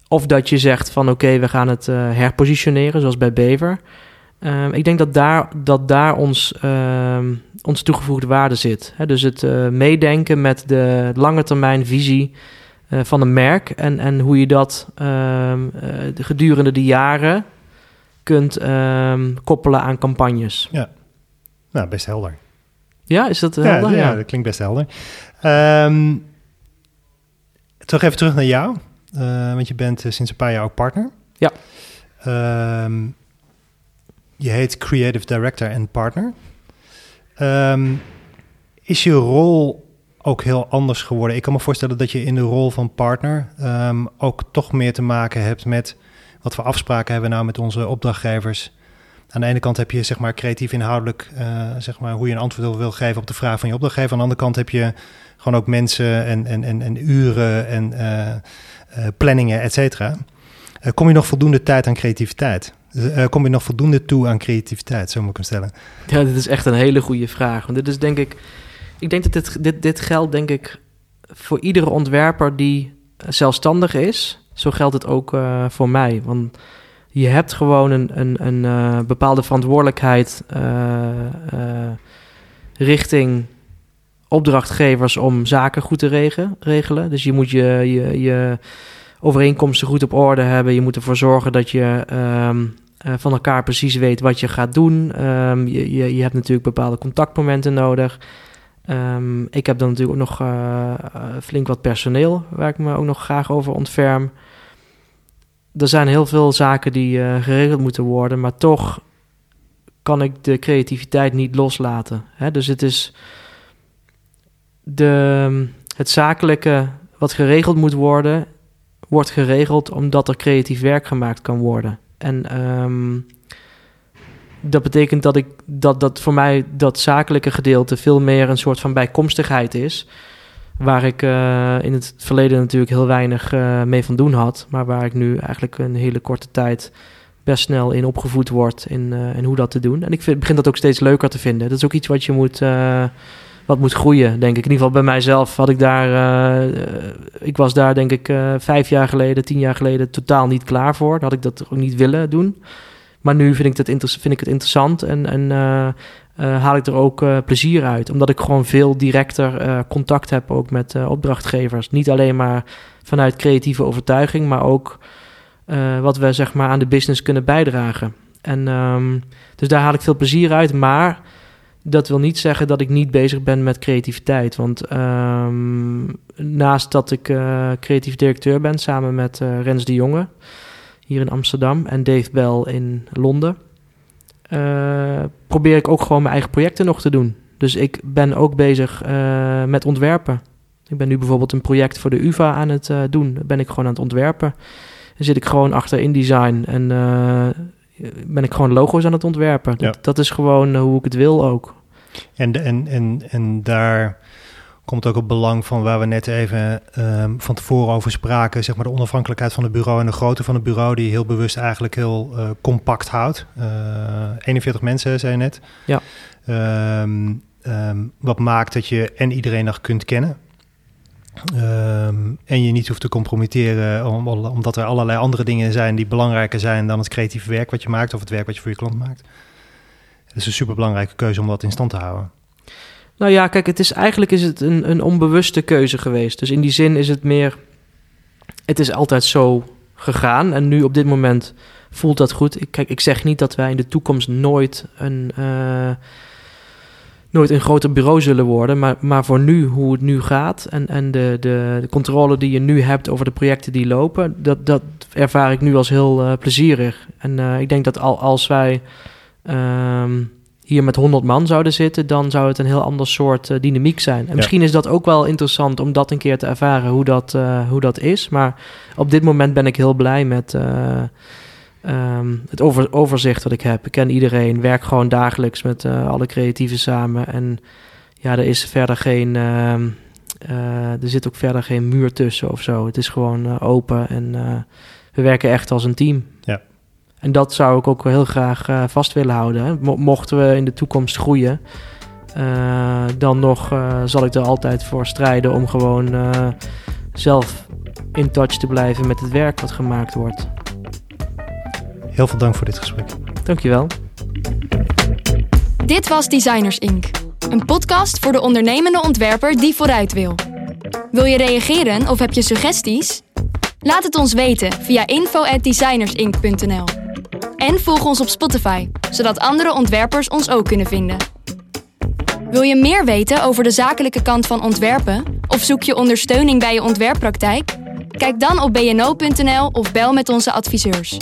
of dat je zegt van oké, we gaan het herpositioneren, zoals bij Bever. Um, ik denk dat daar, dat daar ons, um, onze toegevoegde waarde zit. dus het meedenken met de lange termijn visie van een merk en, en hoe je dat de gedurende de jaren kunt koppelen aan campagnes. Ja, nou, best helder. Ja, is dat helder? Ja, ja. dat klinkt best helder. toch even terug naar jou, want je bent sinds een paar jaar ook partner. Ja. Je heet Creative Director en Partner. Um, is je rol ook heel anders geworden? Ik kan me voorstellen dat je in de rol van partner um, ook toch meer te maken hebt met wat voor afspraken hebben we nou met onze opdrachtgevers. Aan de ene kant heb je zeg maar creatief inhoudelijk uh, zeg maar, hoe je een antwoord wil geven op de vraag van je opdrachtgever. Aan de andere kant heb je gewoon ook mensen en, en, en, en uren en uh, uh, planningen, et cetera. kom je nog voldoende tijd aan creativiteit? Kom je nog voldoende toe aan creativiteit, zo moet ik hem stellen? Ja, dit is echt een hele goede vraag. Want dit is denk ik... Ik denk dat dit, dit, dit geldt denk ik voor iedere ontwerper die zelfstandig is. Zo geldt het ook uh, voor mij. Want je hebt gewoon een, een, een uh, bepaalde verantwoordelijkheid richting opdrachtgevers om zaken goed te regelen. Dus je moet je, je, je overeenkomsten goed op orde hebben. Je moet ervoor zorgen dat je ehm, eh, van elkaar precies weet wat je gaat doen. Ehm, je, je, je hebt natuurlijk bepaalde contactmomenten nodig. Ehm, ik heb dan natuurlijk ook nog flink wat personeel waar ik me ook nog graag over ontferm. Er zijn heel veel zaken die uh, geregeld moeten worden, maar toch kan ik de creativiteit niet loslaten. Hè? Dus het is de, het zakelijke wat geregeld moet worden, wordt geregeld omdat er creatief werk gemaakt kan worden. En um, dat betekent dat ik dat, dat voor mij dat zakelijke gedeelte veel meer een soort van bijkomstigheid is. Waar ik uh, in het verleden natuurlijk heel weinig uh, mee van doen had. Maar waar ik nu eigenlijk een hele korte tijd best snel in opgevoed word in, uh, in hoe dat te doen. En ik vind, begin dat ook steeds leuker te vinden. Dat is ook iets wat je moet, wat moet groeien, denk ik. In ieder geval bij mijzelf had ik daar... ik was daar denk ik vijf jaar geleden, tien jaar geleden totaal niet klaar voor. Dan had ik dat ook niet willen doen. Maar nu vind ik het, vind ik het interessant en, en uh, haal ik er ook uh, plezier uit. Omdat ik gewoon veel directer contact heb ook met opdrachtgevers. Niet alleen maar vanuit creatieve overtuiging, maar ook wat we zeg maar aan de business kunnen bijdragen. En um, dus daar haal ik veel plezier uit. Maar dat wil niet zeggen dat ik niet bezig ben met creativiteit. Want um, naast dat ik creatief directeur ben samen met Rens de Jonge hier in Amsterdam en Dave Bell in Londen. Uh, probeer ik ook gewoon mijn eigen projecten nog te doen. Dus ik ben ook bezig uh, met ontwerpen. Ik ben nu bijvoorbeeld een project voor de UvA aan het uh, doen. ben ik gewoon aan het ontwerpen. Dan zit ik gewoon achter InDesign en ben ik gewoon logo's aan het ontwerpen. Ja. Dat, dat, is gewoon hoe ik het wil ook. En, en, en, en daar komt ook het belang van waar we net even um, van tevoren over spraken, zeg maar de onafhankelijkheid van het bureau en de grootte van het bureau, die heel bewust eigenlijk heel uh, compact houdt. Uh, eh, 41 mensen, zei je net. Ja. Um, um, wat maakt dat je en iedereen nog kunt kennen. en je niet hoeft te compromitteren om, omdat er allerlei andere dingen zijn die belangrijker zijn dan het creatieve werk wat je maakt of het werk wat je voor je klant maakt. Het is een superbelangrijke keuze om dat in stand te houden. Nou ja, kijk, het is eigenlijk is het een, een onbewuste keuze geweest. Dus in die zin is het meer. Het is altijd zo gegaan. En nu op dit moment voelt dat goed. Ik, kijk, ik zeg niet dat wij in de toekomst nooit een. Uh, nooit een groter bureau zullen worden. Maar, maar voor nu, hoe het nu gaat. En, en de, de, controle die je nu hebt over de projecten die lopen. Dat, dat ervaar ik nu als heel uh, plezierig. En uh, ik denk dat al, als wij. Um, hier met 100 man zouden zitten, dan zou het een heel ander soort uh, dynamiek zijn. En misschien is dat ook wel interessant om dat een keer te ervaren hoe dat, uh, hoe dat is. Maar op dit moment ben ik heel blij met uh, um, het over, overzicht dat ik heb. Ik ken iedereen, werk gewoon dagelijks met alle creatieven samen. En ja, er is verder geen. Ehm, er zit ook verder geen muur tussen of zo. Het is gewoon open en we werken echt als een team. En dat zou ik ook heel graag uh, vast willen houden. Hè. Mochten we in de toekomst groeien, uh, dan nog uh, zal ik er altijd voor strijden om gewoon zelf in touch te blijven met het werk wat gemaakt wordt. Heel veel dank voor dit gesprek. Dankjewel. Dit was Designers Inc. Een podcast voor de ondernemende ontwerper die vooruit wil. Wil je reageren of heb je suggesties? Laat het ons weten via info@designersinc.nl. En volg ons op Spotify, zodat andere ontwerpers ons ook kunnen vinden. Wil je meer weten over de zakelijke kant van ontwerpen of zoek je ondersteuning bij je ontwerppraktijk? Kijk dan op bno.nl of bel met onze adviseurs.